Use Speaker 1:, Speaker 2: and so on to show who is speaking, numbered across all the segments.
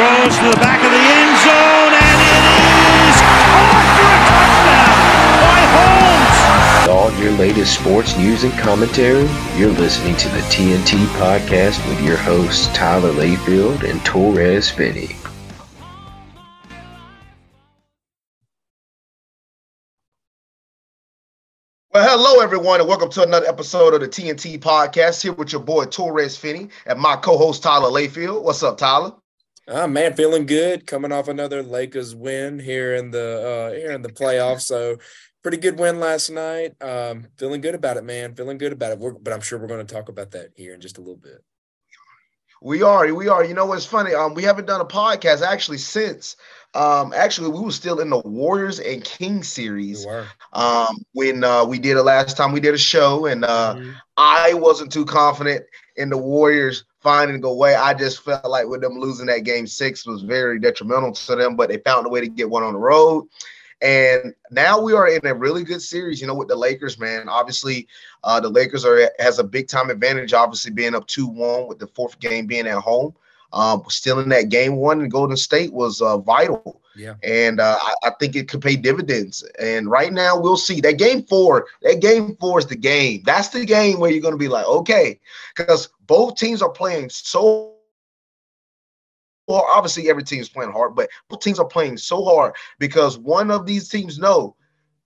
Speaker 1: Throws to the back of the end zone, and it is caught for a touchdown by Holmes.
Speaker 2: All your latest sports news and commentary, you're listening to the T&T podcast with your hosts Tyler Layfield and Torrez Finney.
Speaker 3: Well, hello everyone, and welcome to another episode of the T&T podcast. Here with your boy Torrez Finney and my co-host Tyler Layfield. What's up, Tyler?
Speaker 4: Ah, man, feeling good. Coming off another Lakers win here in the uh, here in the playoffs. So, pretty good win last night. Um, feeling good about it, man. Feeling good about it. We're, but I'm sure we're going to talk about that here in just a little bit.
Speaker 3: We are, we are. You know what's funny? Um, we haven't done a podcast actually since um, actually, we were still in the Warriors and Kings series um, when uh, we did it last time. We did a show, and uh, mm-hmm. I wasn't too confident in the Warriors finding a way. I just felt like with them losing that game six was very detrimental to them, but they found a way to get one on the road. And now we are in a really good series, you know, with the Lakers, man. Obviously, uh, the Lakers are has a big time advantage, obviously being up 2-1 with the fourth game being at home um, still in that game one in Golden State was uh, vital.
Speaker 4: Yeah.
Speaker 3: And uh, I, I, think it could pay dividends. And right now we'll see that game four, that game four is the game. That's the game where you're going to be like, okay, because both teams are playing so well, obviously every team is playing hard, but both teams are playing so hard because one of these teams know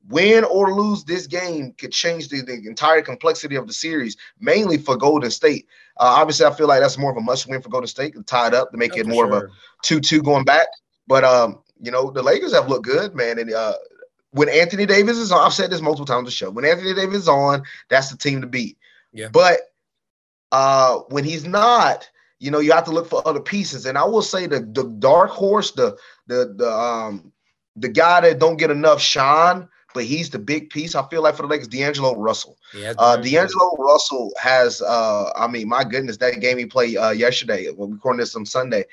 Speaker 3: win or lose this game could change the, the entire complexity of the series, mainly for Golden State. Uh, obviously, I feel like that's more of a must win for Golden State, tied up to make it more sure. of a 2 2 going back. But, um, you know, the Lakers have looked good, man. And uh, when Anthony Davis is on, I've said this multiple times on the show, when Anthony Davis is on, that's the team to beat.
Speaker 4: Yeah.
Speaker 3: But uh, when he's not, you know, you have to look for other pieces. And I will say the the dark horse, the the the um the guy that don't get enough shine but he's the big piece. I feel like for the Lakers, D'Angelo Russell. Yeah, uh, D'Angelo Russell has, uh, I mean, my goodness, that game he played uh, yesterday. We're recording this on Sunday.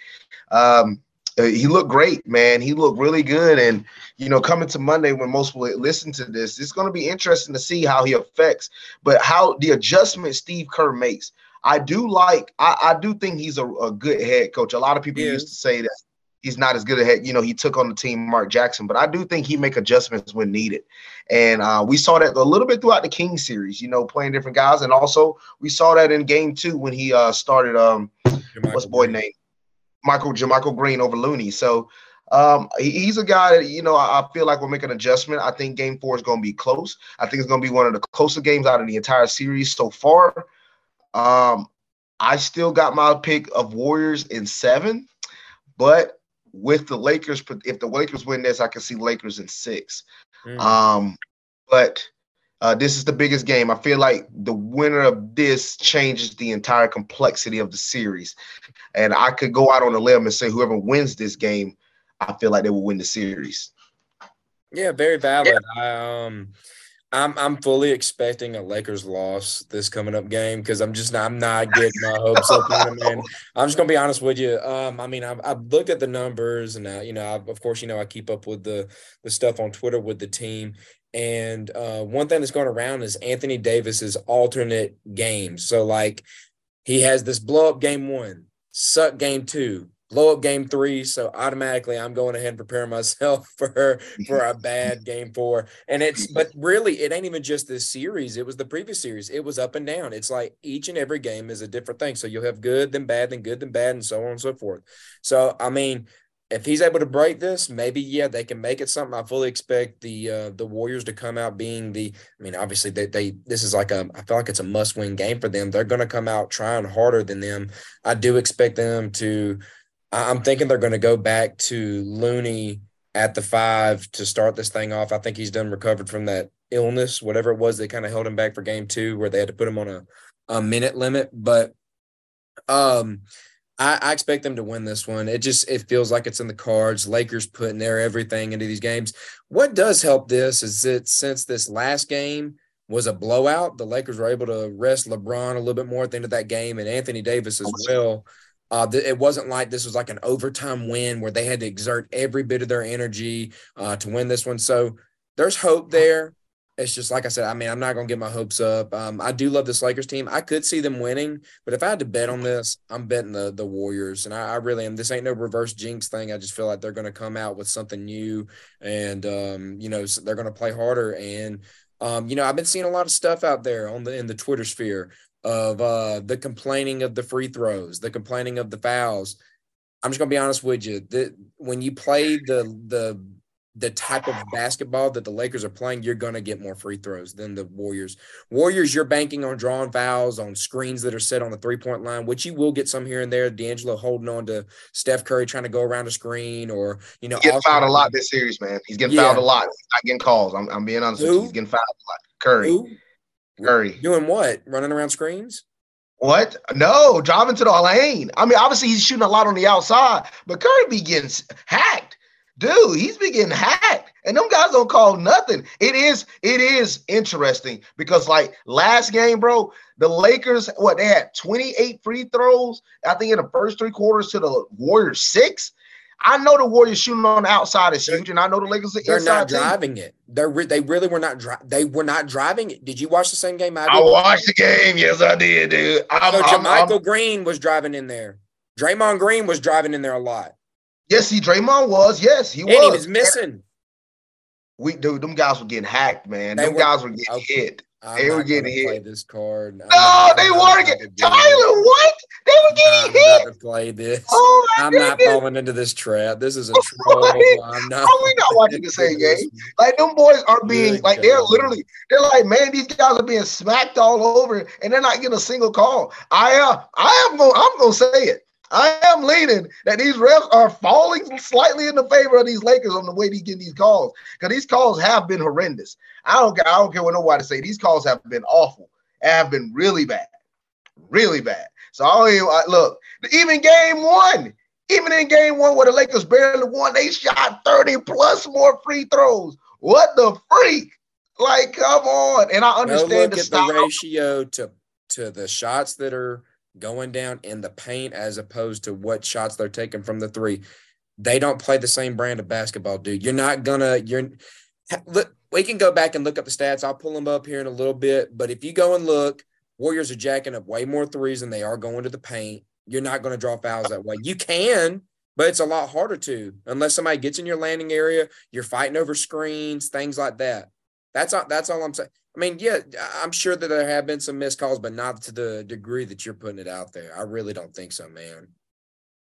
Speaker 3: Um, he looked great, man. He looked really good. And, you know, coming to Monday when most will listen to this, it's going to be interesting to see how he affects, but how the adjustment Steve Kerr makes. I do like, I, I do think he's a, a, good head coach. A lot of people used to say that he's not as good a head, you know he took on the team Mark Jackson, but I do think he make adjustments when needed, and uh, we saw that a little bit throughout the King series. You know, playing different guys, and also we saw that in Game Two when he uh, started um what's boy name Michael JaMychal Green over Looney. So. Um, he's a guy that you know I feel like we'll make an adjustment. I think Game Four is going to be close. I think it's going to be one of the closer games out of the entire series so far. Um, I still got my pick of Warriors in seven, but with the Lakers, if the Lakers win this, I can see Lakers in six. Mm. Um, but uh, this is the biggest game. I feel like the winner of this changes the entire complexity of the series. And I could go out on a limb and say whoever wins this game, I feel like they will win the series.
Speaker 4: Yeah, very valid. Yeah. I, um, I'm I'm fully expecting a Lakers loss this coming up game because I'm just not I'm not getting my hopes up man. I'm just gonna be honest with you. Um, I mean, I've, I've looked at the numbers and I, you know, I've, of course, you know, I keep up with the the stuff on Twitter with the team. And uh, one thing that's going around is Anthony Davis's alternate games. So like, he has this blow up game one, suck game two, blow up game three. So automatically I'm going ahead and preparing myself for for a bad game four. And it's but really it ain't even just this series. It was the previous series. It was up and down. It's like each and every game is a different thing. So you'll have good, then bad, then good, then bad, and so on and so forth. So I mean, if he's able to break this, maybe yeah, they can make it something. I fully expect the uh, the Warriors to come out being the. I mean, obviously they they this is like a. I feel like it's a must win game for them. They're going to come out trying harder than them. I do expect them to I'm thinking they're going to go back to Looney at the five to start this thing off. I think he's done recovered from that illness, whatever it was that kind of held him back for game two, where they had to put him on a, a minute limit. But um, I, I expect them to win this one. It just it feels like it's in the cards. Lakers putting their everything into these games. What does help this is that since this last game was a blowout, the Lakers were able to rest LeBron a little bit more at the end of that game and Anthony Davis as well. Uh, th- it wasn't like this was like an overtime win where they had to exert every bit of their energy uh, to win this one. So there's hope there. it's just like I said. I mean, I'm not gonna get my hopes up. Um, I do love this Lakers team. I could see them winning, but if I had to bet on this, I'm betting the the Warriors, and I, I really am. This ain't no reverse jinx thing. I just feel like they're gonna come out with something new, and um, you know, they're gonna play harder. And um, you know, I've been seeing a lot of stuff out there on the in the Twitter sphere of uh the complaining of the free throws, the complaining of the fouls. I'm just gonna be honest with you. That when you play the the the type of basketball that the Lakers are playing, you're going to get more free throws than the Warriors. Warriors, you're banking on drawing fouls, on screens that are set on the three point line, which you will get some here and there. D'Angelo holding on to Steph Curry trying to go around a screen, or you know,
Speaker 3: He's getting fouled a lot this series, man. He's getting
Speaker 4: Yeah.
Speaker 3: fouled a lot. He's not getting calls. I'm, I'm being honest with
Speaker 4: Who?
Speaker 3: you. He's getting fouled a lot. Curry.
Speaker 4: Who?
Speaker 3: Curry.
Speaker 4: Doing what? Running around screens?
Speaker 3: What? No, driving to the lane. I mean, obviously he's shooting a lot on the outside, but Curry be getting hacked. Dude, he's been getting hacked. And them guys don't call nothing. It is, it is interesting because like last game, bro, the Lakers, what they had 28 free throws, I think in the first three quarters to the Warriors six. I know the Warriors shooting on the outside is huge, and I know the Lakers are
Speaker 4: They're not
Speaker 3: team.
Speaker 4: driving it. They're re- they really were not dri- they were not driving it. Did you watch the same game I did?
Speaker 3: I watched the game. Yes, I did, dude. I'm,
Speaker 4: So
Speaker 3: I'm-
Speaker 4: Green was driving in there. Draymond Green was driving in there a lot.
Speaker 3: yes, he Draymond was. Yes, he
Speaker 4: And
Speaker 3: was.
Speaker 4: he was missing.
Speaker 3: We dude, them guys were getting hacked, man.
Speaker 4: They
Speaker 3: them
Speaker 4: were-
Speaker 3: guys were getting
Speaker 4: okay.
Speaker 3: hit.
Speaker 4: I'm
Speaker 3: They were getting hit.
Speaker 4: play this card.
Speaker 3: No,
Speaker 4: not-
Speaker 3: they weren't getting. Tyler. What? They were
Speaker 4: I'm
Speaker 3: getting hit.
Speaker 4: about to play this.
Speaker 3: Oh my
Speaker 4: I'm not
Speaker 3: goodness.
Speaker 4: falling into this trap. This is a
Speaker 3: Oh,
Speaker 4: troll. I'm not.
Speaker 3: How we not watching the same game? Like them boys are being
Speaker 4: Good
Speaker 3: like they're literally they're like man these guys are being smacked all over and they're not getting a single call. I uh I am going I'm gonna say it. I am leaning that these refs are falling slightly in the favor of these Lakers on the way they get these calls because these calls have been horrendous. I don't care. I don't care what nobody say. These calls have been awful. Have been really bad, really bad. So I don't even, I, look. Even game one, even in game one where the Lakers barely won, they shot 30 plus more free throws. What the freak? Like, come on. And I understand
Speaker 4: look
Speaker 3: the
Speaker 4: at
Speaker 3: style.
Speaker 4: the ratio to to the shots that are going down in the paint as opposed to what shots they're taking from the three. They don't play the same brand of basketball, dude. You're not gonna. You're look. We can go back and look up the stats. I'll pull them up here in a little bit. But if you go and look, Warriors are jacking up way more threes than they are going to the paint. You're not going to draw fouls that way. You can, but it's a lot harder to unless somebody gets in your landing area. You're fighting over screens, things like that. That's all. That's all I'm saying. I mean, yeah, I'm sure that there have been some missed calls, but not to the degree that you're putting it out there. I really don't think so, man.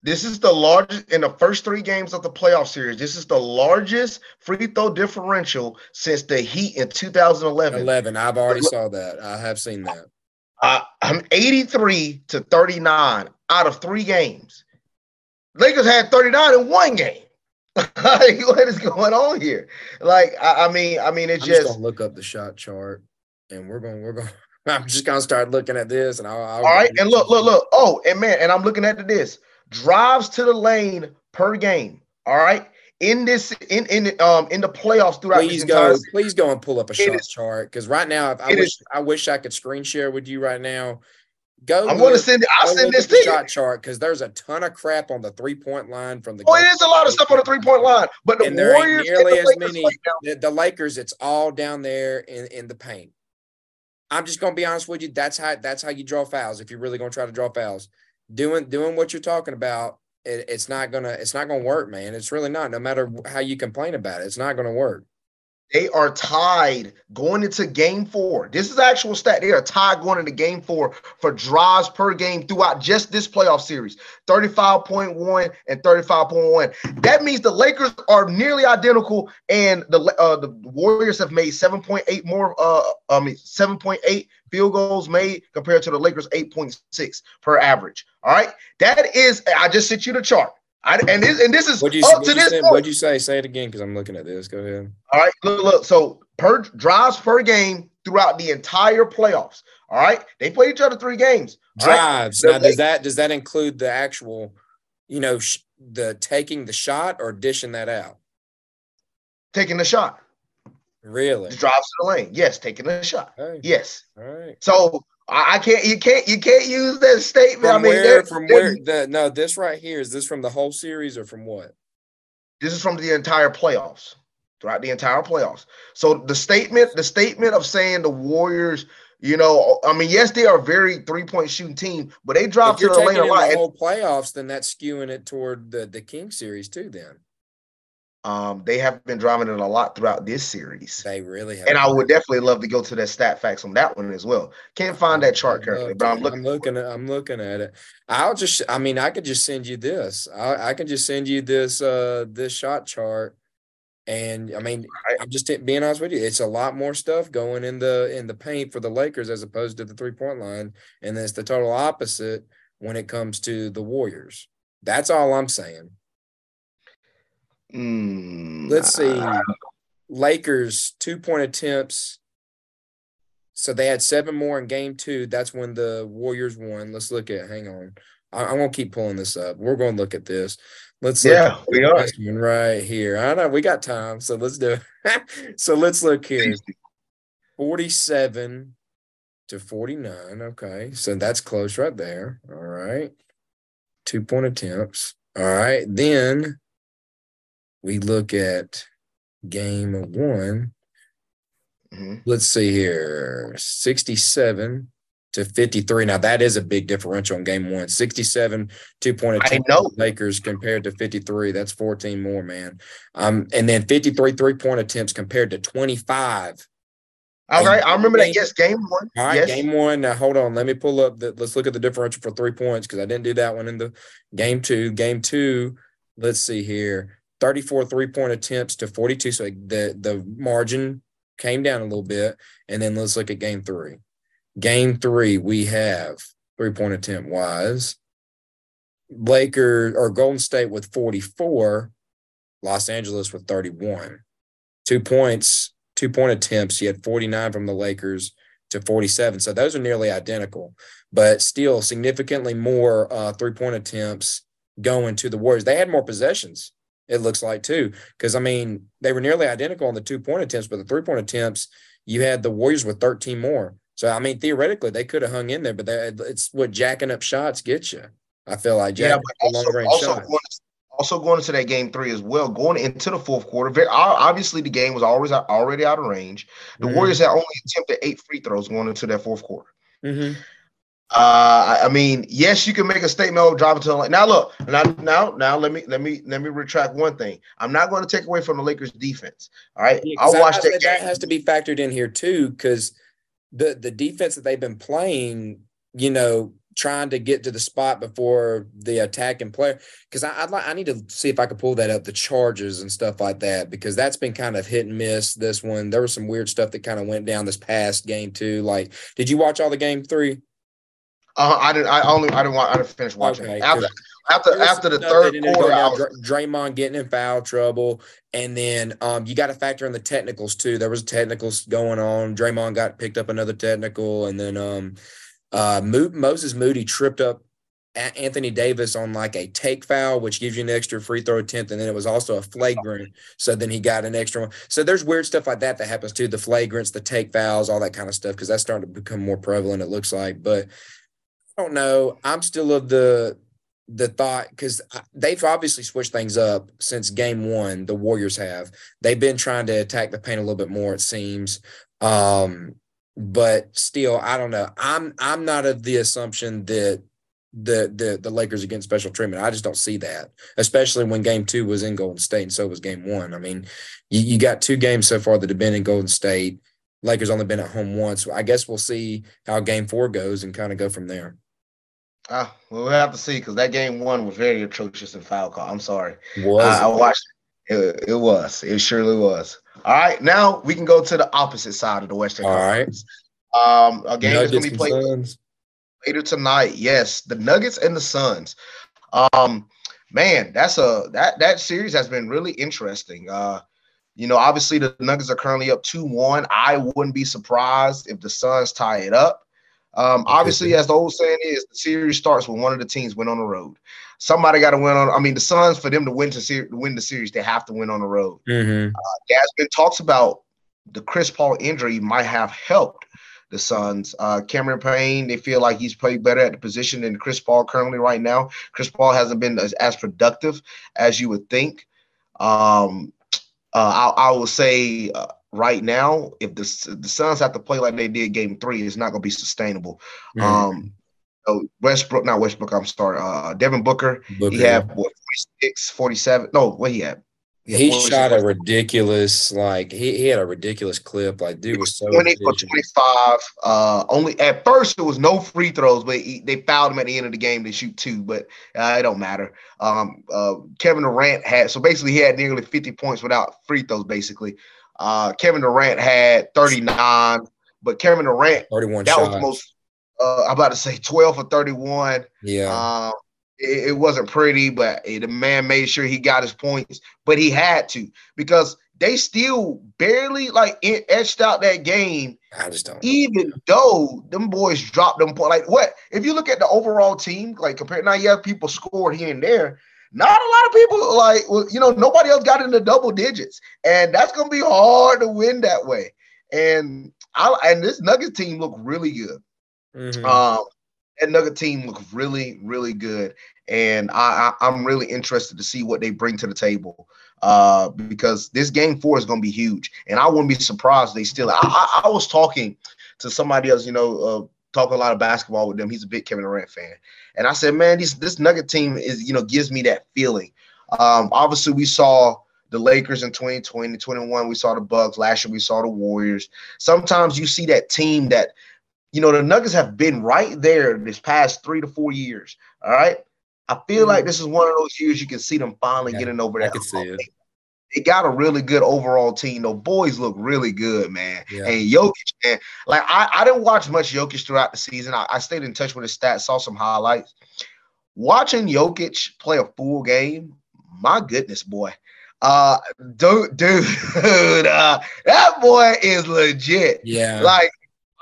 Speaker 3: This is the largest in the first three games of the playoff series. This is the largest free throw differential since the Heat in 2011.
Speaker 4: 11. I've already saw that. I have seen that.
Speaker 3: Uh, I'm 83 to 39 out of three games. Lakers had 39 in one game. what is going on here? Like, I, I mean, I mean, it's
Speaker 4: I'm just,
Speaker 3: just
Speaker 4: gonna look up the shot chart, and we're going. We're going. I'm just gonna start looking at this, and I'll. I'll
Speaker 3: all right. And look, look, look. Oh, and man, and I'm looking at this drives to the lane per game. All right. In this, in in um in the playoffs throughout
Speaker 4: Please go. Please go and pull up a shot
Speaker 3: is-
Speaker 4: chart because right now, if I wish
Speaker 3: is-
Speaker 4: I wish I could screen share with you right now. Go.
Speaker 3: I'm going to send. I'll send this to
Speaker 4: the
Speaker 3: you.
Speaker 4: shot chart because there's a ton of crap on the three point line from the.
Speaker 3: Oh, it is a lot of stuff on the three point line, but the
Speaker 4: And there ain't
Speaker 3: Warriors
Speaker 4: nearly
Speaker 3: the
Speaker 4: as many- the, the Lakers, it's all down there in, in the paint. I'm just gonna be honest with you. That's how that's how you draw fouls. If you're really gonna try to draw fouls, doing doing what you're talking about, it, it's not gonna it's not gonna work, man. It's really not. No matter how you complain about it, it's not gonna work.
Speaker 3: They are tied going into game four. This is actual stat. They are tied going into game four for drives per game throughout just this playoff series 35.1 and 35.1. That means the Lakers are nearly identical, and the uh, the Warriors have made 7.8 more, uh, I mean, 7.8 field goals made compared to the Lakers 8.6 per average. All right. That is, I just sent you the chart. I, and this and this is
Speaker 4: What'd you,
Speaker 3: up to this
Speaker 4: say? What'd you say? Say it again because I'm looking at this. Go ahead.
Speaker 3: All right, look, look. So per drives per game throughout the entire playoffs. All right, they play each other three games.
Speaker 4: Drives.
Speaker 3: The
Speaker 4: Now, does that does that include the actual, you know, sh- the taking the shot or dishing that out?
Speaker 3: Taking the shot,
Speaker 4: Really?
Speaker 3: drives to the lane. Yes, taking the shot. Yes.
Speaker 4: All right.
Speaker 3: So I, I can't. You can't. You can't use that statement.
Speaker 4: From
Speaker 3: I mean,
Speaker 4: where?
Speaker 3: they're-
Speaker 4: From
Speaker 3: they're-
Speaker 4: where? The no. This right here is this from the whole series or from what?
Speaker 3: This is from the entire playoffs. throughout the entire playoffs. So the statement, the statement of saying the Warriors, you know, I mean, yes, they are a very three point shooting team, but they dropped to the lane a lot.
Speaker 4: The whole playoffs, then that's skewing it toward the the King series too. Then
Speaker 3: um, they have been driving it a lot throughout this series.
Speaker 4: They really have.
Speaker 3: And I would definitely love to go to that stat facts on that one as well. Can't find that chart currently, but I'm looking.
Speaker 4: I'm looking at. I'm looking at it. I'll just. I mean, I could just send you this. I, I can just send you this. Uh, this shot chart. And I mean, I'm just being honest with you. It's a lot more stuff going in the in the paint for the Lakers as opposed to the three point line, and it's the total opposite when it comes to the Warriors. That's all I'm saying.
Speaker 3: Mm,
Speaker 4: Let's see. Lakers two point attempts. So they had seven more in game two. That's when the Warriors won. Let's look at. Hang on. I, am gonna keep pulling this up. We're gonna look at this. Let's look
Speaker 3: yeah, we are
Speaker 4: right here. I know we got time, so let's do it. so let's look here. Forty-seven to forty-nine. Okay, so that's close right there. All right, two point attempts. All right, then we look at game one.
Speaker 3: Mm-hmm.
Speaker 4: Let's see here 67 to 53. Now, that is a big differential in game one 67, two point
Speaker 3: know.
Speaker 4: Lakers compared to 53. That's 14 more, man. Um, and then 53 three point attempts compared to 25.
Speaker 3: All right, I remember that. Yes, game one.
Speaker 4: All right,
Speaker 3: yes.
Speaker 4: game one. Now hold on. Let me pull up the. Let's look at the differential for three points because I didn't do that one in the game two. Game two. Let's see here. 34 three point attempts to 42. So the the margin came down a little bit. And then let's look at game three. Game three, we have three point attempt wise. Lakers or Golden State with 44, Los Angeles with 31. Two points, two point attempts. You had 49 from the Lakers to 47. So those are nearly identical, but still significantly more uh, three point attempts going to the Warriors. They had more possessions, it looks like, too. Because, I mean, they were nearly identical on the two point attempts, but the three point attempts, you had the Warriors with 13 more. So, I mean, theoretically, they could have hung in there, but they, it's what jacking up shots gets you. I feel like
Speaker 3: yeah, also, also going, also, going into that game three as well, going into the fourth quarter. Very, obviously, the game was always already out of range. The mm-hmm. Warriors had only attempted eight free throws going into that fourth quarter.
Speaker 4: Mm-hmm.
Speaker 3: Uh, I mean, yes, you can make a statement of driving to the line. Now, look, now, now, now, let me, let me, let me retract one thing. I'm not going to take away from the Lakers' defense. All right,
Speaker 4: yeah, I'll watch that. That has to be factored in here too, because the the defense that they've been playing, you know, trying to get to the spot before the attacking player. Because I, I'd like, I need to see if I could pull that up, the charges and stuff like that, because that's been kind of hit and miss. This one, there was some weird stuff that kind of went down this past game too. Like, did you watch all the game three?
Speaker 3: Uh, I didn't. I only. I didn't want. I didn't finish watching okay, after. After after the third quarter,
Speaker 4: down, was, Draymond getting in foul trouble, and then um, you got to factor in the technicals too. There was technicals going on. Draymond got picked up another technical, and then um, uh, Mo- Moses Moody tripped up Anthony Davis on like a take foul, which gives you an extra free throw attempt, and then it was also a flagrant. So then he got an extra one. So there's weird stuff like that that happens too. The flagrants, the take fouls, all that kind of stuff, because that's starting to become more prevalent. It looks like, but I don't know. I'm still of the the thought because they've obviously switched things up since game one. The Warriors have. They've been trying to attack the paint a little bit more. It seems. Um, but still, I don't know. I'm I'm not of the assumption that the the the Lakers against special treatment. I just don't see that, especially when Game Two was in Golden State and so was Game One. I mean, you, you got two games so far that have been in Golden State. Lakers only been at home once. I guess we'll see how Game Four goes and kind of go from there.
Speaker 3: Ah, we'll have to see because that game one was very atrocious in foul call. I'm sorry.
Speaker 4: Was
Speaker 3: I, I watched. It, it was. It surely was. All right, now we can go to the opposite side of the Western
Speaker 4: All
Speaker 3: Conference. Right. Um, a game is going to be played Suns. later tonight. Yes, the Nuggets and the Suns. Um, man, that's a that that series has been really interesting. Uh, you know, obviously the Nuggets are currently up two one. I wouldn't be surprised if the Suns tie it up. Um, obviously, as the old saying is, the series starts when one of the teams went on the road. Somebody got to win on. I mean, the Suns for them to win to ser- win the series, they have to win on the road.
Speaker 4: Mm-hmm.
Speaker 3: Uh, there's been talks about the Chris Paul injury might have helped the Suns. Uh, Cameron Payne, they feel like he's played better at the position than Chris Paul currently right now. Chris Paul hasn't been as, as productive as you would think. Um, uh, I, I will say uh, right now, if the the Suns have to play like they did Game Three, it's not going to be sustainable. Mm-hmm. Um, so Westbrook, not Westbrook. I'm sorry. Uh, Devin Booker, Booker. he had what 46, 47. No, what he had.
Speaker 4: He, shot a ridiculous, like he, he had a ridiculous clip. Like dude was so
Speaker 3: 20 for 25. Uh only at first it was no free throws, but he, they fouled him at the end of the game to shoot two, but uh, it don't matter. Um uh Kevin Durant had so basically he had nearly 50 points without free throws, basically. Uh Kevin Durant had 39, but Kevin Durant
Speaker 4: 31
Speaker 3: that
Speaker 4: shots.
Speaker 3: was the most uh, I'm about to say 12 for 31.
Speaker 4: Yeah.
Speaker 3: Um, it, it, wasn't pretty, but the man made sure he got his points, but he had to because they still barely like etched out that game.
Speaker 4: I just don't.
Speaker 3: Even though them boys dropped them point, like what? If you look at the overall team, like compared now, you have people scored here and there. Not a lot of people like you know nobody else got into double digits, and that's gonna be hard to win that way. And I and this Nuggets team looked really good. Mm-hmm. Um, that Nugget team looked really, really good, and I, I am really interested to see what they bring to the table. Uh, because this game four is to be huge, and I wouldn't be surprised they still. I, I, I was talking to somebody else, you know, uh, talking a lot of basketball with them. He's a big Kevin Durant fan, and I said, man, this this Nugget team is, you know, gives me that feeling. Um, obviously, we saw the Lakers in 2020, 21, we saw the Bucks. Last year, we saw the Warriors. Sometimes you see that team that you know, the Nuggets have been right there this past three to four years. All right. I feel mm like this is one of those years you can see them finally yeah, getting over that. I can see it. They got a really good overall team. The boys look really good, man. Yeah. And Jokic, man, like I, I didn't watch much Jokic throughout the season. I, I stayed in touch with his stats, saw some highlights. Watching Jokic play a full game, my goodness, boy. Uh, dude, dude, uh, that boy is legit.
Speaker 4: Yeah.
Speaker 3: Like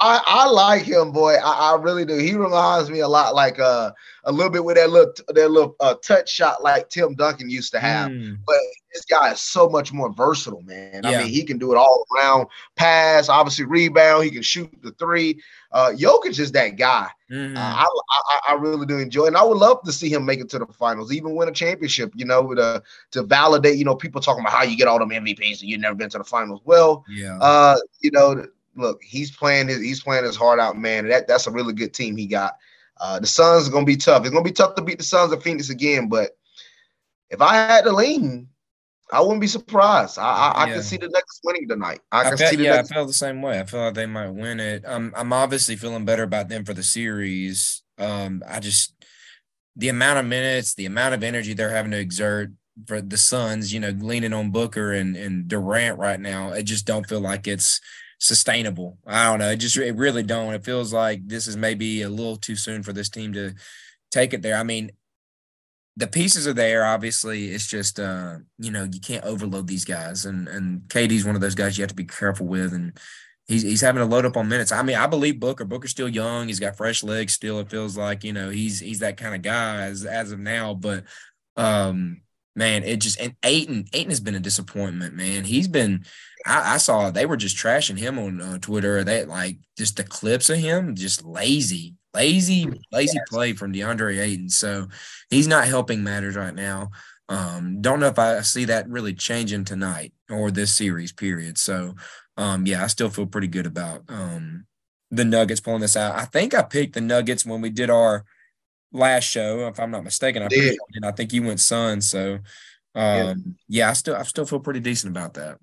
Speaker 3: I, I like him, boy. I, I, really do. He reminds me a lot like uh a little bit with that little that little uh, touch shot like Tim Duncan used to have. Mm. But this guy is so much more versatile, man. Yeah. I mean, he can do it all around, pass, obviously rebound. He can shoot the three. Uh, Jokic is that guy. Mm-hmm. Uh, I, I, I really do enjoy, it. and I would love to see him make it to the finals, even win a championship. You know, to to validate. You know, people talking about how you get all them MVPs and you've never been to the finals. Well,
Speaker 4: yeah. Uh,
Speaker 3: you know look, he's playing his he's playing his heart out, man. That that's a really good team he got. Uh, the Suns are gonna be tough. It's gonna be tough to beat the Suns of Phoenix again, but if I had to lean, I wouldn't be surprised. I I, I can see the next winning tonight. I, I can
Speaker 4: felt,
Speaker 3: see the
Speaker 4: yeah, I feel the same way. I feel like they might win it. Um, I'm obviously feeling better about them for the series. Um, I just the amount of minutes, the amount of energy they're having to exert for the Suns, you know, leaning on Booker and and Durant right now, I just don't feel like it's sustainable. I don't know. It just it really don't. It feels like this is maybe a little too soon for this team to take it there. I mean, the pieces are there. Obviously, it's just uh, you know you can't overload these guys, and and KD's one of those guys you have to be careful with, and he's he's having to load up on minutes. I mean, I believe Booker. Booker's still young. He's got fresh legs still. It feels like you know he's he's that kind of guy as as of now, but. um man, it just and Ayton, Ayton has been a disappointment, man. He's been I, I, saw they were just trashing him on uh, Twitter. They like just the clips of him, just lazy, lazy, lazy yes. play from DeAndre Ayton. So he's not helping matters right now. Um, don't know if I see that really changing tonight or this series period. So um, yeah, I still feel pretty good about um, the Nuggets pulling this out. I think I picked the Nuggets when we did our last show, if I'm not mistaken. I, did. I think you went Suns. So um, yeah. yeah, I still I still feel pretty decent about that.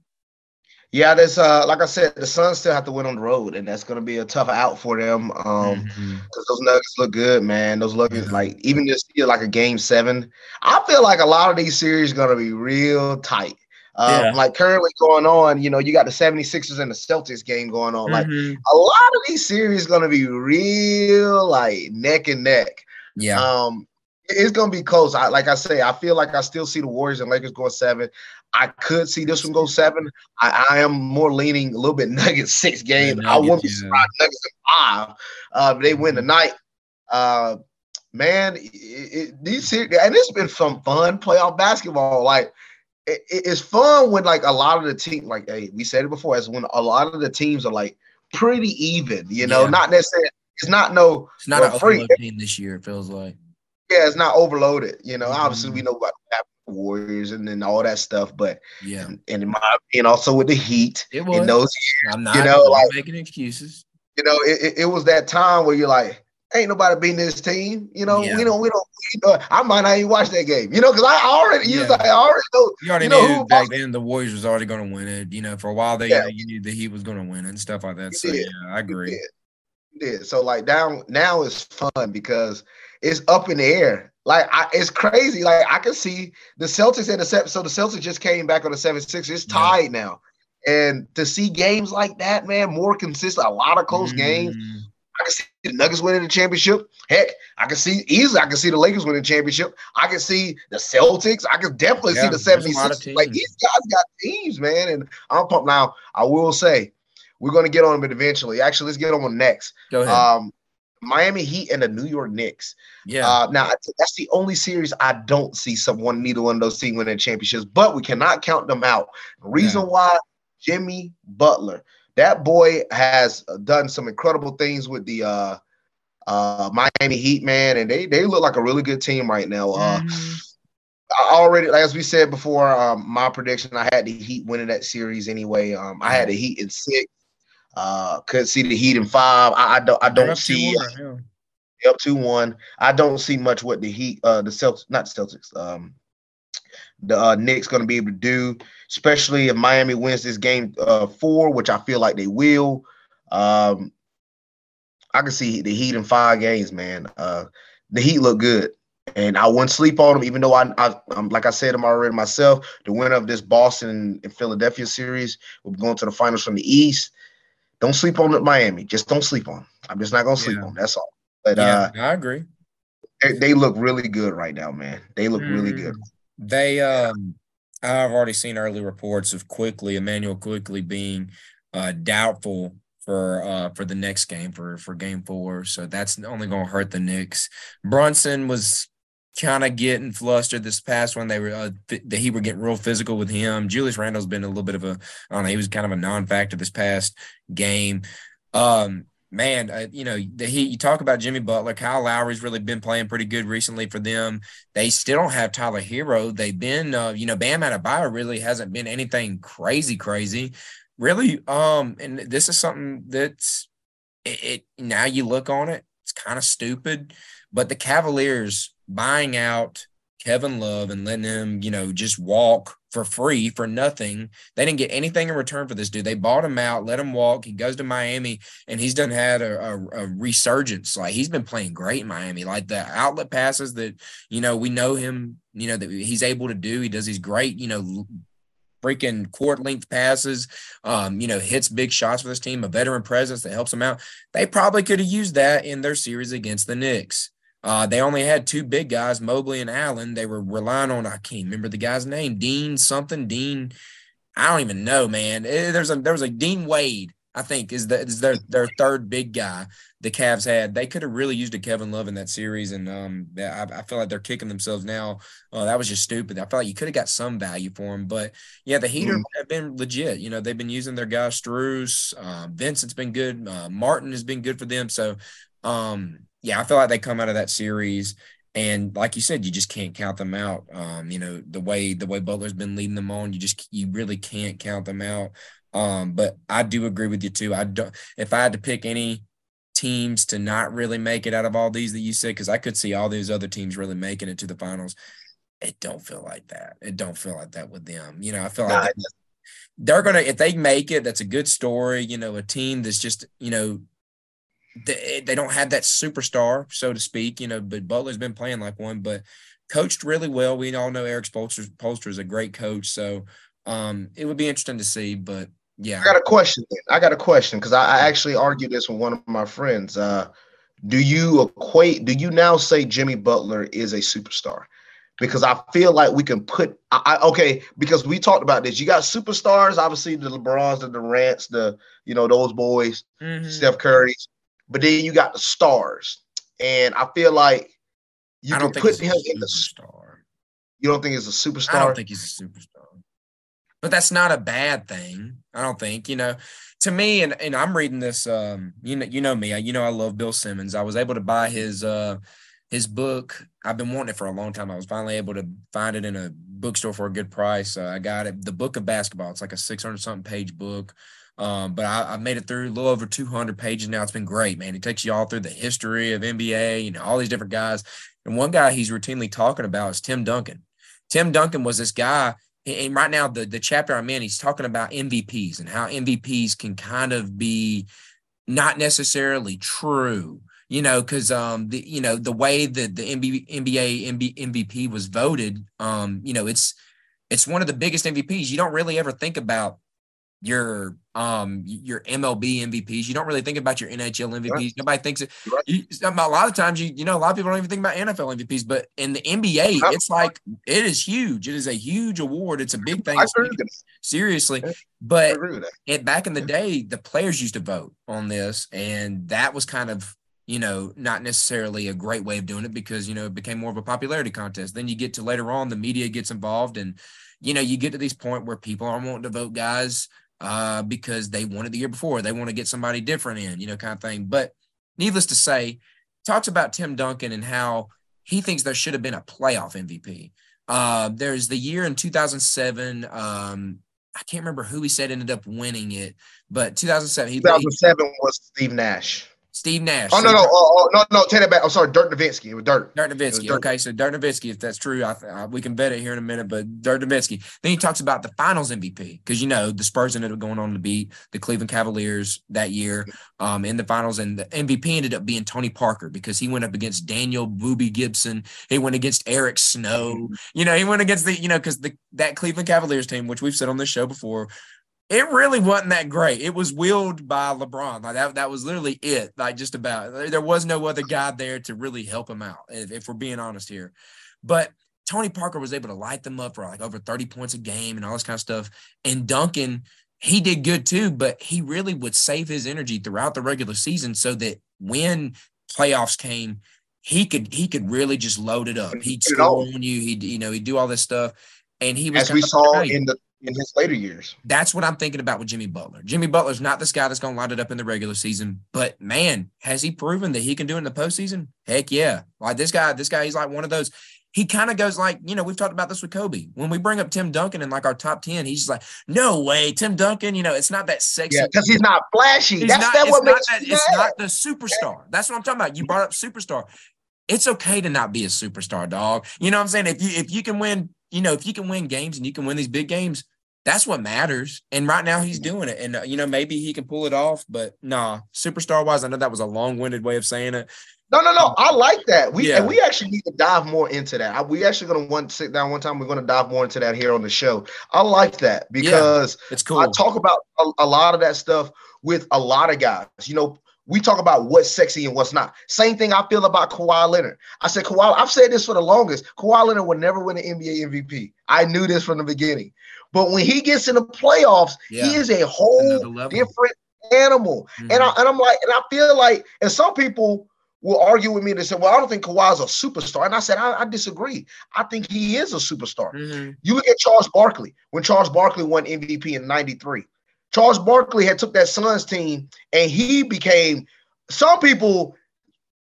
Speaker 3: Yeah, there's uh like I said, the Suns still have to win on the road, and that's gonna be a tough out for them. Um mm-hmm. because those nuggets look good, man. Those look yeah. like even just feel like a game seven. I feel like a lot of these series gonna be real tight. Um, yeah. like currently going on, you know, you got the 76ers and the Celtics game going on. Like mm-hmm. a lot of these series gonna be real like neck and neck.
Speaker 4: Yeah.
Speaker 3: Um it's gonna be close. I like I say, I feel like I still see the Warriors and Lakers going seven. I could see this one go seven. I, I am more leaning a little bit Nuggets six game. Yeah, I wouldn't be surprised Nuggets five. Uh, they win tonight. Uh, man, it, it, these and it's been some fun playoff basketball. Like it, it's fun when like a lot of the team, like hey, we said it before, as when a lot of the teams are like pretty even. You know, yeah. not necessarily. It's not no.
Speaker 4: It's not a free team this year. It feels like.
Speaker 3: Yeah, it's not overloaded. You know, mm-hmm. obviously we know about happened Warriors and then all that stuff. But
Speaker 4: Yeah,
Speaker 3: and, and in my opinion, also with the Heat
Speaker 4: it
Speaker 3: in
Speaker 4: was.
Speaker 3: those,
Speaker 4: I'm not, you know,
Speaker 3: like-
Speaker 4: making excuses.
Speaker 3: you know, it, it, it was that time where you're like, ain't nobody beating this team. You know,
Speaker 4: Yeah.
Speaker 3: we don't, we don't. You know, I might not even watch that game. You know, because I already, you
Speaker 4: Yeah.
Speaker 3: like, I already know.
Speaker 4: You already
Speaker 3: You know
Speaker 4: knew back then the Warriors was already going to win it. You know, for a while there, you,
Speaker 3: Yeah.
Speaker 4: know, you knew the Heat was going to win and stuff like that. So
Speaker 3: did.
Speaker 4: yeah, I agree.
Speaker 3: Did. So like now, now it's fun because it's up in the air. Like I, it's crazy. Like I can see the Celtics at the. So the Celtics just came back on the seven six. It's
Speaker 4: Yeah.
Speaker 3: tied now, and to see games like that, man, more consistent. A lot of close games.
Speaker 4: Mm,
Speaker 3: I can see the Nuggets winning the championship. Heck, I can see easily. I can see the Lakers winning the championship. I can see the Celtics. I can definitely
Speaker 4: Yeah,
Speaker 3: see the
Speaker 4: there's a lot of
Speaker 3: 76ers. Like these guys got teams, man. And I'm pumped. Now, I will say, we're going to get on it eventually. Actually, let's get on with next.
Speaker 4: Go ahead.
Speaker 3: Um, Miami Heat and the New York Knicks.
Speaker 4: yeah.
Speaker 3: Uh, now, that's the only series I don't see someone, neither one of those teams winning championships, but we cannot count them out. Reason why Jimmy Butler, that boy has done some incredible things with the uh, uh, Miami Heat, man, and they, they look like a really good team right now. Uh,
Speaker 4: Mhm.
Speaker 3: I already, as we said before, um, my prediction, I had the Heat winning that series anyway. Um, I had the Heat in six. Uh, could see the Heat in five. I, I don't, I don't see
Speaker 4: 2-1, yeah.
Speaker 3: up two one. I don't see much what the Heat, uh, the Celtics, not the Celtics, um, the uh, Knicks going to be able to do, especially if Miami wins this game uh, four, which I feel like they will. Um, I can see the Heat in five games, man. Uh, the Heat look good, and I wouldn't sleep on them, even though I, I I'm like I said I'm already myself. The winner of this Boston and Philadelphia series will be going to the finals from the East. Don't sleep on Miami. Just don't sleep on. I'm just not gonna sleep
Speaker 4: Yeah.
Speaker 3: on. That's all. But uh,
Speaker 4: yeah, I agree.
Speaker 3: they, they look really good right now, man. They look really good.
Speaker 4: Mm. They um I've already seen early reports of Quickley Immanuel Quickley being uh doubtful for uh for the next game for for game four. So that's only gonna hurt the Knicks. Brunson was kind of getting flustered this past one. They were uh, th- that he were getting real physical with him. Julius Randle's been a little bit of a I don't know, he was kind of a non-factor this past game. Um man, uh, you know, the Heat, you talk about Jimmy Butler, Kyle Lowry's really been playing pretty good recently for them. They still don't have Tyler Herro. They've been, uh, you know, Bam Adebayo really hasn't been anything crazy, crazy. Really, um, and this is something that's it, it now you look on it, it's kind of stupid, but the Cavaliers buying out Kevin Love and letting him, you know, just walk for free for nothing. They didn't get anything in return for this dude. They bought him out, let him walk. He goes to Miami, and he's done had a, a, a resurgence. Like he's been playing great in Miami. Like the outlet passes that you know we know him. You know that he's able to do. He does these great, you know, freaking court length passes. Um, you know, hits big shots for this team. A veteran presence that helps them out. They probably could have used that in their series against the Knicks. Uh, they only had two big guys, Mobley and Allen. They were relying on I can't remember the guy's name, Dean something, Dean. I don't even know, man. Eh, There's a there was a Dean Wade, I think, is the is their their third big guy the Cavs had. They could have really used a Kevin Love in that series, and um, I, I feel like they're kicking themselves now. Uh, that was just stupid. I feel like you could have got some value for him, but yeah, the Heat
Speaker 3: Mhm.
Speaker 4: have been legit. You know, they've been using their guy Strus. Uh, Vincent's been good. Uh, Martin has been good for them. So, um, yeah, I feel like they come out of that series. And like you said, you just can't count them out. Um, you know, the way the way Butler's been leading them on, you just you really can't count them out. Um, but I do agree with you too. I don't if I had to pick any teams to not really make it out of all these that you said, because I could see all these other teams really making it to the finals. It don't feel like that. It don't feel like that with them. You know, I feel like they're gonna if they make it, that's a good story. You know, a team that's just you know they, they don't have that superstar, so to speak. You know, but Butler's been playing like one, but coached really well. We all know Erik Spoelstra is a great coach, so um, it would be interesting to see. But yeah,
Speaker 3: I got a question. I got a question because I, I actually argued this with one of my friends. Uh, do you equate? Do you now say Jimmy Butler is a superstar? Because I feel like we can put. I, I, okay, because we talked about this. You got superstars, obviously the LeBrons, the Durant's, the you know those boys,
Speaker 4: Mhm.
Speaker 3: Steph Curry's, but then you got the stars, and I feel like you
Speaker 4: I don't think
Speaker 3: put him in the.
Speaker 4: star.
Speaker 3: You don't think he's a superstar?
Speaker 4: I don't think he's a superstar. But that's not a bad thing. I don't think, you know, to me, and, and I'm reading this, um, you know, you know me, I, you know, I love Bill Simmons. I was able to buy his, uh, his book. I've been wanting it for a long time. I was finally able to find it in a bookstore for a good price. Uh, I got it. The Book of Basketball. It's like a 600 something page book. Um, but I, have made it through a little over 200 pages now. It's been great, man. It takes you all through the history of NBA, you know, all these different guys. And one guy he's routinely talking about is Tim Duncan. Tim Duncan was this guy. And right now, the, the chapter I'm in, he's talking about MVPs and how MVPs can kind of be not necessarily true you know, because um the you know the way that the NBA NBA MVP was voted, um, you know, it's it's one of the biggest MVPs. You don't really ever think about your um your MLB MVPs. You don't really think about your NHL MVPs. Right. Nobody thinks it. Right. You, a lot of times, you you know, a lot of people don't even think about NFL MVPs. But in the NBA, it's like it is huge. It is a huge award. It's a big thing. Seriously, but it, back in the day, the players used to vote on this, and that was kind of you know, not necessarily a great way of doing it because, you know, it became more of a popularity contest. Then you get to later on, the media gets involved and, you know, you get to this point where people are wanting to vote guys uh, because they wanted the year before. They want to get somebody different in, you know, kind of thing. But needless to say, talks about Tim Duncan and how he thinks there should have been a playoff MVP. Uh, there's the year in 2007. Um, I can't remember who he said ended up winning it, but 2007.
Speaker 3: He, 2007 was Steve Nash.
Speaker 4: Steve Nash.
Speaker 3: Oh no no oh, oh, no no take it back. I'm sorry, Dirk Nowitzki. It was Dirk.
Speaker 4: Dirk Nowitzki. Dirk. Okay, so Dirk Nowitzki, if that's true, I, I, we can bet it here in a minute. But Dirk Nowitzki. Then he talks about the Finals MVP because you know the Spurs ended up going on to beat the Cleveland Cavaliers that year um, in the finals, and the MVP ended up being Tony Parker because he went up against Daniel Boobie Gibson. He went against Eric Snow. You know, he went against the you know because the that Cleveland Cavaliers team, which we've said on this show before, it really wasn't that great. It was willed by LeBron. Like that, that was literally it. Like just about there was no other guy there to really help him out, if, if, we're being honest here. But Tony Parker was able to light them up for like over 30 points a game and all this kind of stuff. And Duncan, he did good too, but he really would save his energy throughout the regular season so that when playoffs came, he could he could really just load it up. He'd score on you. He'd you know he'd do all this stuff, and he was
Speaker 3: as we saw in the in his later years.
Speaker 4: That's what I'm thinking about with Jimmy Butler. Jimmy Butler's not this guy that's going to light it up in the regular season, but man, has he proven that he can do it in the postseason? Heck yeah! Like this guy, this guy, he's like one of those. He kind of goes like, you know, we've talked about this with Kobe. When we bring up Tim Duncan in like our top 10, he's just like, no way, Tim Duncan, you know, it's not that sexy. Yeah,
Speaker 3: because he's not flashy. He's That's not, that what makes
Speaker 4: that, It's not the superstar. That's what I'm talking about. You brought up superstar. It's okay to not be a superstar, dog. You know what I'm saying? If you if you can win you know, if you can win games and you can win these big games, that's what matters. And right now he's doing it. And, uh, you know, maybe he can pull it off, but nah, superstar wise, I know that was a long winded way of saying it.
Speaker 3: No, no, no. I like that. We yeah. and we actually need to dive more into that. I, we actually gonna want sit down one time. We're gonna dive more into that here on the show. I like that because
Speaker 4: yeah, it's cool.
Speaker 3: I talk about a, a lot of that stuff with a lot of guys. You know, we talk about what's sexy and what's not. Same thing I feel about Kawhi Leonard. I said Kawhi. I've said this for the longest. Kawhi Leonard will never win an NBA MVP. I knew this from the beginning. But when he gets in the playoffs, yeah. he is a whole different animal. Mm-hmm. And I and I'm like, and I feel like, and some people will argue with me. They say, "Well, I don't think Kawhi's a superstar," and I said, "I, I disagree. I think he is a superstar." Mm-hmm. You look at Charles Barkley when Charles Barkley won MVP in '93. Charles Barkley had took that Suns team and he became some people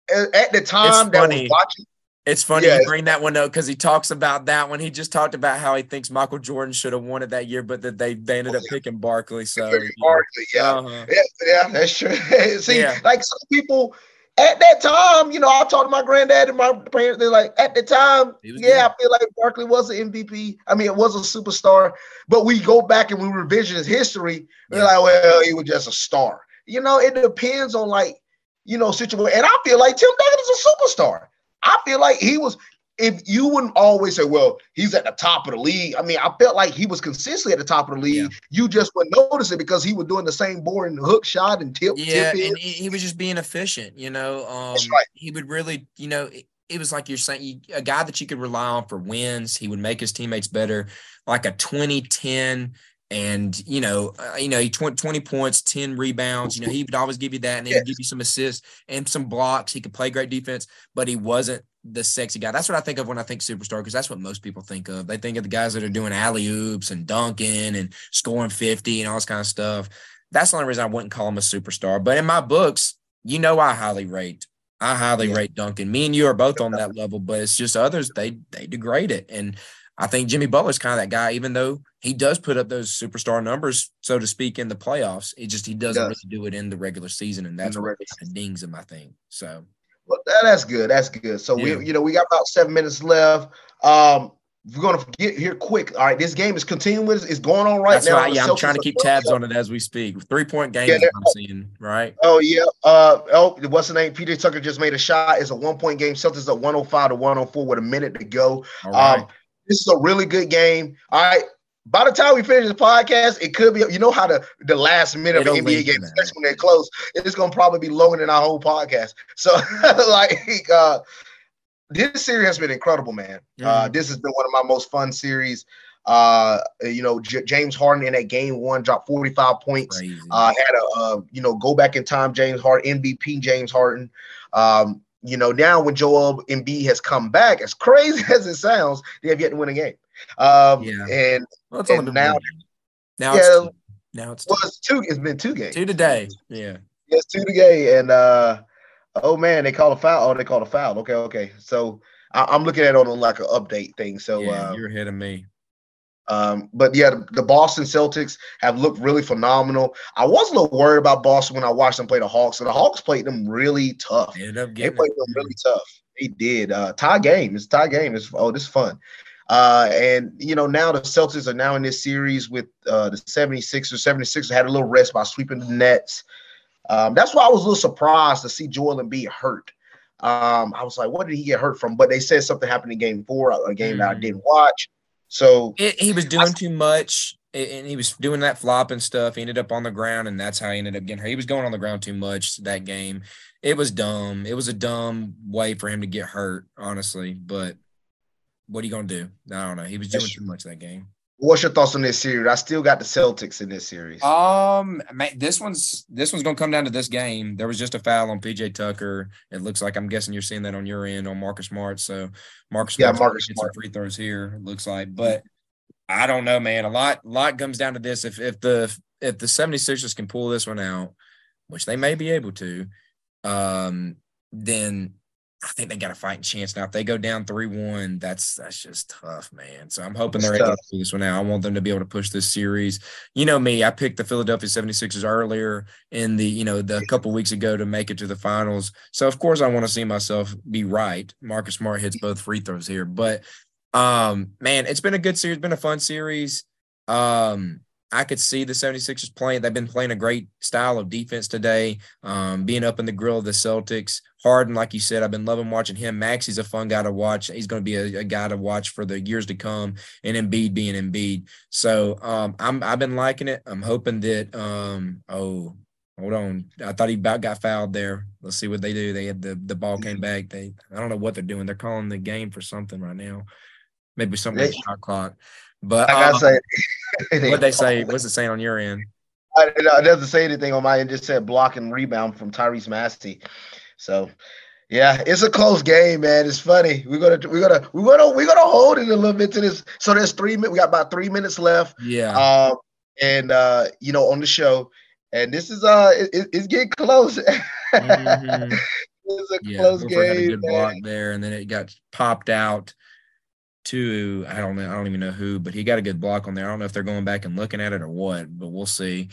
Speaker 3: at the time that was watching.
Speaker 4: It's funny yeah. you bring that one up because he talks about that one. He just talked about how he thinks Michael Jordan should have won it that year, but that they they ended up picking Barkley. So
Speaker 3: Barkley, yeah. Uh-huh. yeah, yeah, that's true. See, yeah. like some people at that time, you know, I talked to my granddad and my parents. They're like, at the time, yeah, good. I feel like Barkley was an MVP. I mean, it was a superstar. But we go back and we revision his history. Yeah. We're like, well, he was just a star. You know, it depends on like, you know, situation. And I feel like Tim Duncan is a superstar. I feel like he was if you wouldn't always say, well, he's at the top of the league. I mean, I felt like he was consistently at the top of the league. Yeah. You just wouldn't notice it because he was doing the same boring hook shot and tip.
Speaker 4: Yeah,
Speaker 3: tip
Speaker 4: and he was just being efficient. You know, um, right. he would really, you know, it, it was like you're saying, you, a guy that you could rely on for wins. He would make his teammates better, like a 2010 and you know, uh, you know, he 20, 20, points, 10 rebounds. You know, he would always give you that, and he would give you some assists and some blocks. He could play great defense, but he wasn't the sexy guy. That's what I think of when I think superstar, because that's what most people think of. They think of the guys that are doing alley oops and dunking and scoring 50 and all this kind of stuff. That's the only reason I wouldn't call him a superstar. But in my books, you know, I highly rate I highly
Speaker 3: Yeah.
Speaker 4: rate Duncan. Me and you are both on that level, but it's just others they they degrade it. And I think Jimmy Butler's kind of that guy, even though he does put up those superstar numbers, so to speak, in the playoffs. It just he doesn't
Speaker 3: does.
Speaker 4: really do it in the regular season, and that's what kind of dings him, I think. So
Speaker 3: Well, that's good. That's good. So
Speaker 4: Yeah.
Speaker 3: we, you know, we got about seven minutes left. Um, we're gonna get here quick. All right, this game is continuing. It's going on right
Speaker 4: that's
Speaker 3: now. The
Speaker 4: yeah, I'm trying to keep tabs on it as we speak. Three point game
Speaker 3: Yeah,
Speaker 4: I'm seeing, right?
Speaker 3: Oh yeah. Uh oh, what's the name? PJ Tucker just made a shot. It's a one point game. Celtics at 105 to 104 with a minute to go.
Speaker 4: All right.
Speaker 3: Um, this is a really good game. All right. By the time we finish the podcast, it could be. You know how the the last minute
Speaker 4: It'll
Speaker 3: of an NBA game, especially when they're close, it's gonna probably be longer than our whole podcast. So like, uh, this series has been incredible, man. Uh,
Speaker 4: Mhm.
Speaker 3: this has been one of my most fun series. Uh, you know, J- James Harden in that game one dropped 45 points
Speaker 4: Crazy.
Speaker 3: uh, had a uh, you know go back in time James Harden MVP James Harden. Um, you know now when Joel Embiid has come back, as crazy as it sounds, they have yet to win a game. Um,
Speaker 4: Yeah.
Speaker 3: and
Speaker 4: well,
Speaker 3: and now-
Speaker 4: now
Speaker 3: yeah,
Speaker 4: it's two. now it's two.
Speaker 3: well, it's two. It's been two games.
Speaker 4: two today. Yeah.
Speaker 3: It's two today, and uh, oh man, they called a foul. Oh, they called a foul. Okay, okay. So I, I'm looking at it on like an update thing. So
Speaker 4: yeah,
Speaker 3: uh,
Speaker 4: you're ahead of me.
Speaker 3: Um, but yeah, the, the Boston Celtics have looked really phenomenal. I was a little worried about Boston when I watched them play the Hawks, and the Hawks played them really tough.
Speaker 4: Up
Speaker 3: They played them really tough. They did. Uh, tie game. It's tie game. It's oh, this is fun. Uh, and you know, now the Celtics are now in this series with uh the 76ers. 76ers had a little rest by sweeping the Nets. Um, that's why I was a little surprised to see Joel Embiid hurt. Um, I was like, what did he get hurt from? But they said something happened in game four, a game that I
Speaker 4: Mhm.
Speaker 3: didn't watch. So
Speaker 4: It, he was doing too much, and he was doing that flop and stuff. He ended up on the ground, and that's how he ended up getting hurt. He was going on the ground too much that game. It was dumb. It was a dumb way for him to get hurt, honestly. But what are you gonna do? I don't know. He was doing
Speaker 3: That's
Speaker 4: too much that game.
Speaker 3: What's your thoughts on this series? I still got the Celtics in this series.
Speaker 4: Um, ma- this one's this one's gonna come down to this game. There was just a foul on PJ Tucker. It looks like I'm guessing you're seeing that on your end on Marcus Smart. So Marcus
Speaker 3: Yeah, Marcus Smart.
Speaker 4: some free throws here. It looks like, but I don't know, man. A lot lot comes down to this. If if the if the 76ers can pull this one out, which they may be able to, um, then I think they got a fighting chance. Now, if they go down three one, that's that's just tough, man. So I'm hoping they're able to do this one out. I want them to be able to push this series. You know me, I picked the Philadelphia 76ers earlier in the, you know, the couple weeks ago to make it to the finals. So of course I want to see myself be right. Marcus Smart hits both free throws here. But um, man, it's been a good series, been a fun series. Um, I could see the 76ers playing. They've been playing a great style of defense today, um, being up in the grill of the Celtics. Harden, like you said, I've been loving watching him. Maxey's a fun guy to watch. He's going to be a, a guy to watch for the years to come, and Embiid being Embiid. So um, I'm I've been liking it. I'm hoping that um, oh hold on, I thought he about got fouled there. Let's see what they do. They had the the ball came back. They I don't know what they're doing. They're calling the game for something right now. Maybe something
Speaker 3: They-
Speaker 4: the shot clock. But
Speaker 3: Like I
Speaker 4: um,
Speaker 3: say,
Speaker 4: what they say? What's it saying on your end?
Speaker 3: I- It doesn't say anything on my end. Just said block and rebound from Tyrese Maxey. So, yeah, it's a close game, man. It's funny. We're gonna we're gonna we're gonna we're gonna hold it a little bit to this. So there's three minutes. We got about three minutes left.
Speaker 4: Yeah.
Speaker 3: Um, and uh, you know, on the show, and this is uh, it, it- it's getting close.
Speaker 4: Mhm.
Speaker 3: it's a
Speaker 4: Yeah,
Speaker 3: close
Speaker 4: Horford had a good
Speaker 3: man.
Speaker 4: block there, and then it got popped out to I don't know, I don't even know who, but he got a good block on there. I don't know if they're going back and looking at it or what, but we'll see.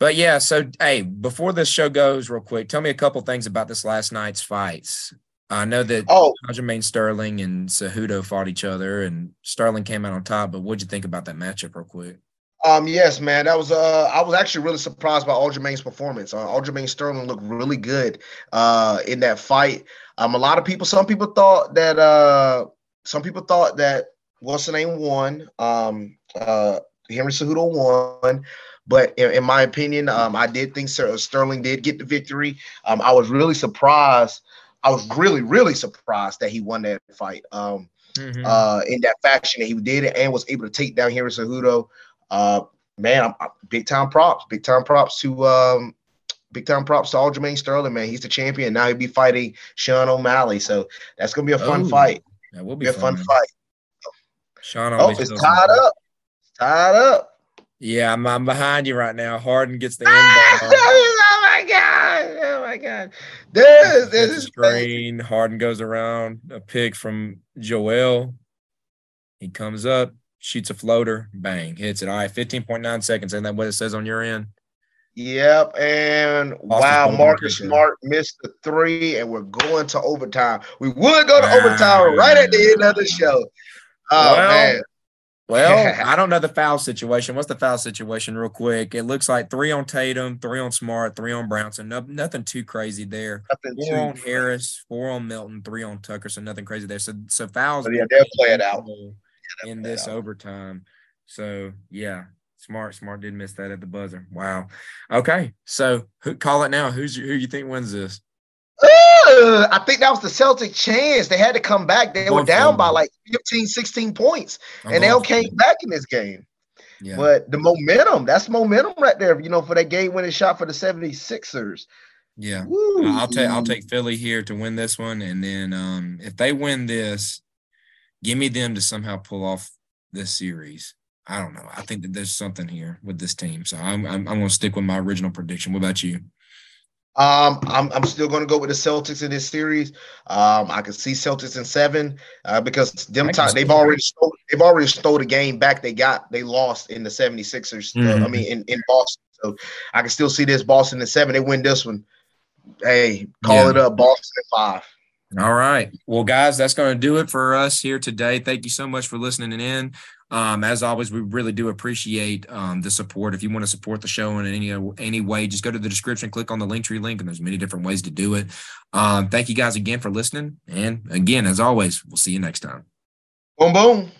Speaker 4: But yeah, so hey, before this show goes, real quick, tell me a couple things about this last night's fights. I know that
Speaker 3: Oh,
Speaker 4: Jermaine Sterling and Cejudo fought each other, and Sterling came out on top. But what'd you think about that matchup, real quick?
Speaker 3: Um, yes, man. That was uh I was actually really surprised by Aljamain's performance. Uh, Aljamain Sterling looked really good uh in that fight. Um, a lot of people, some people thought that uh some people thought that what's the name won. Um uh Henry Cejudo won. But in, in my opinion, um, I did think Ster- Sterling did get the victory. Um, I was really surprised. I was really, really surprised that he won that fight. Um,
Speaker 4: Mhm.
Speaker 3: uh, in that fashion that he did it and was able to take down Henry Cejudo. Uh, man, I'm, I'm- big time props, big time props to um, big time props to Aljamain Sterling. Man, he's the champion. Now he'll be fighting Sean O'Malley, so that's gonna be a fun
Speaker 4: Oh,
Speaker 3: fight.
Speaker 4: That will
Speaker 3: Be
Speaker 4: be
Speaker 3: a fun fight.
Speaker 4: Sean
Speaker 3: Oh, it's tied up. It's tied up.
Speaker 4: Yeah, I'm, I'm behind you right now. Harden gets the
Speaker 3: Ah,
Speaker 4: oh
Speaker 3: my god! Oh my god! This, this is
Speaker 4: screen. Harden goes around a pick from Joel. He comes up, shoots a floater, bang, hits it. All right, 15.9 seconds. Isn't that what it says on your end?
Speaker 3: Yep. And wow, Marcus Smart missed the three, and we're going to overtime. We would go to ah, overtime right at the end of the show. Oh,
Speaker 4: well,
Speaker 3: man.
Speaker 4: Well, I don't know the foul situation. What's the foul situation, real quick? It looks like three on Tatum, three on Smart, three on Brownson. No, nothing too crazy there. Nothing four on. Harris, four on Milton, three on Tucker. So nothing crazy there. So so fouls.
Speaker 3: yeah, they'll play it out
Speaker 4: in this out. overtime. So yeah, Smart, Smart did miss that at the buzzer. Wow. Okay, so who, call it now. Who's who you think wins this?
Speaker 3: Uh, I think that was the Celtic chance. They had to come back. They were down by like 15, 16 points, I'm and they all came back in this game. Yeah. But the momentum, that's momentum right there, you know, for that game winning shot for the 76ers.
Speaker 4: Yeah. Woo. I'll take I'll take Philly here to win this one. And then um, if they win this, give me them to somehow pull off this series. I don't know. I think that there's something here with this team. So I'm I'm, I'm gonna stick with my original prediction. What about you?
Speaker 3: Um, I'm I'm still going to go with the Celtics in this series. Um, I can see Celtics in seven uh, because them time they've already stole, they've already stole the game back. They got they lost in the 76ers. Mm-hmm. Uh, I mean in, in Boston. So I can still see this Boston in seven. They win this one. Hey, call yeah. it up, Boston in five.
Speaker 4: All right. Well, guys, that's going to do it for us here today. Thank you so much for listening in. Um, as always, we really do appreciate um, the support. If you want to support the show in any any way, just go to the description, click on the Linktree link, and there's many different ways to do it. Um, thank you guys again for listening. And again, as always, we'll see you next time.
Speaker 3: Boom, boom.